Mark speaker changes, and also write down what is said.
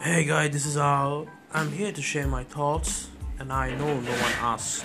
Speaker 1: Hey guys, this is Al. I'm here to share my thoughts, and I know no one asked.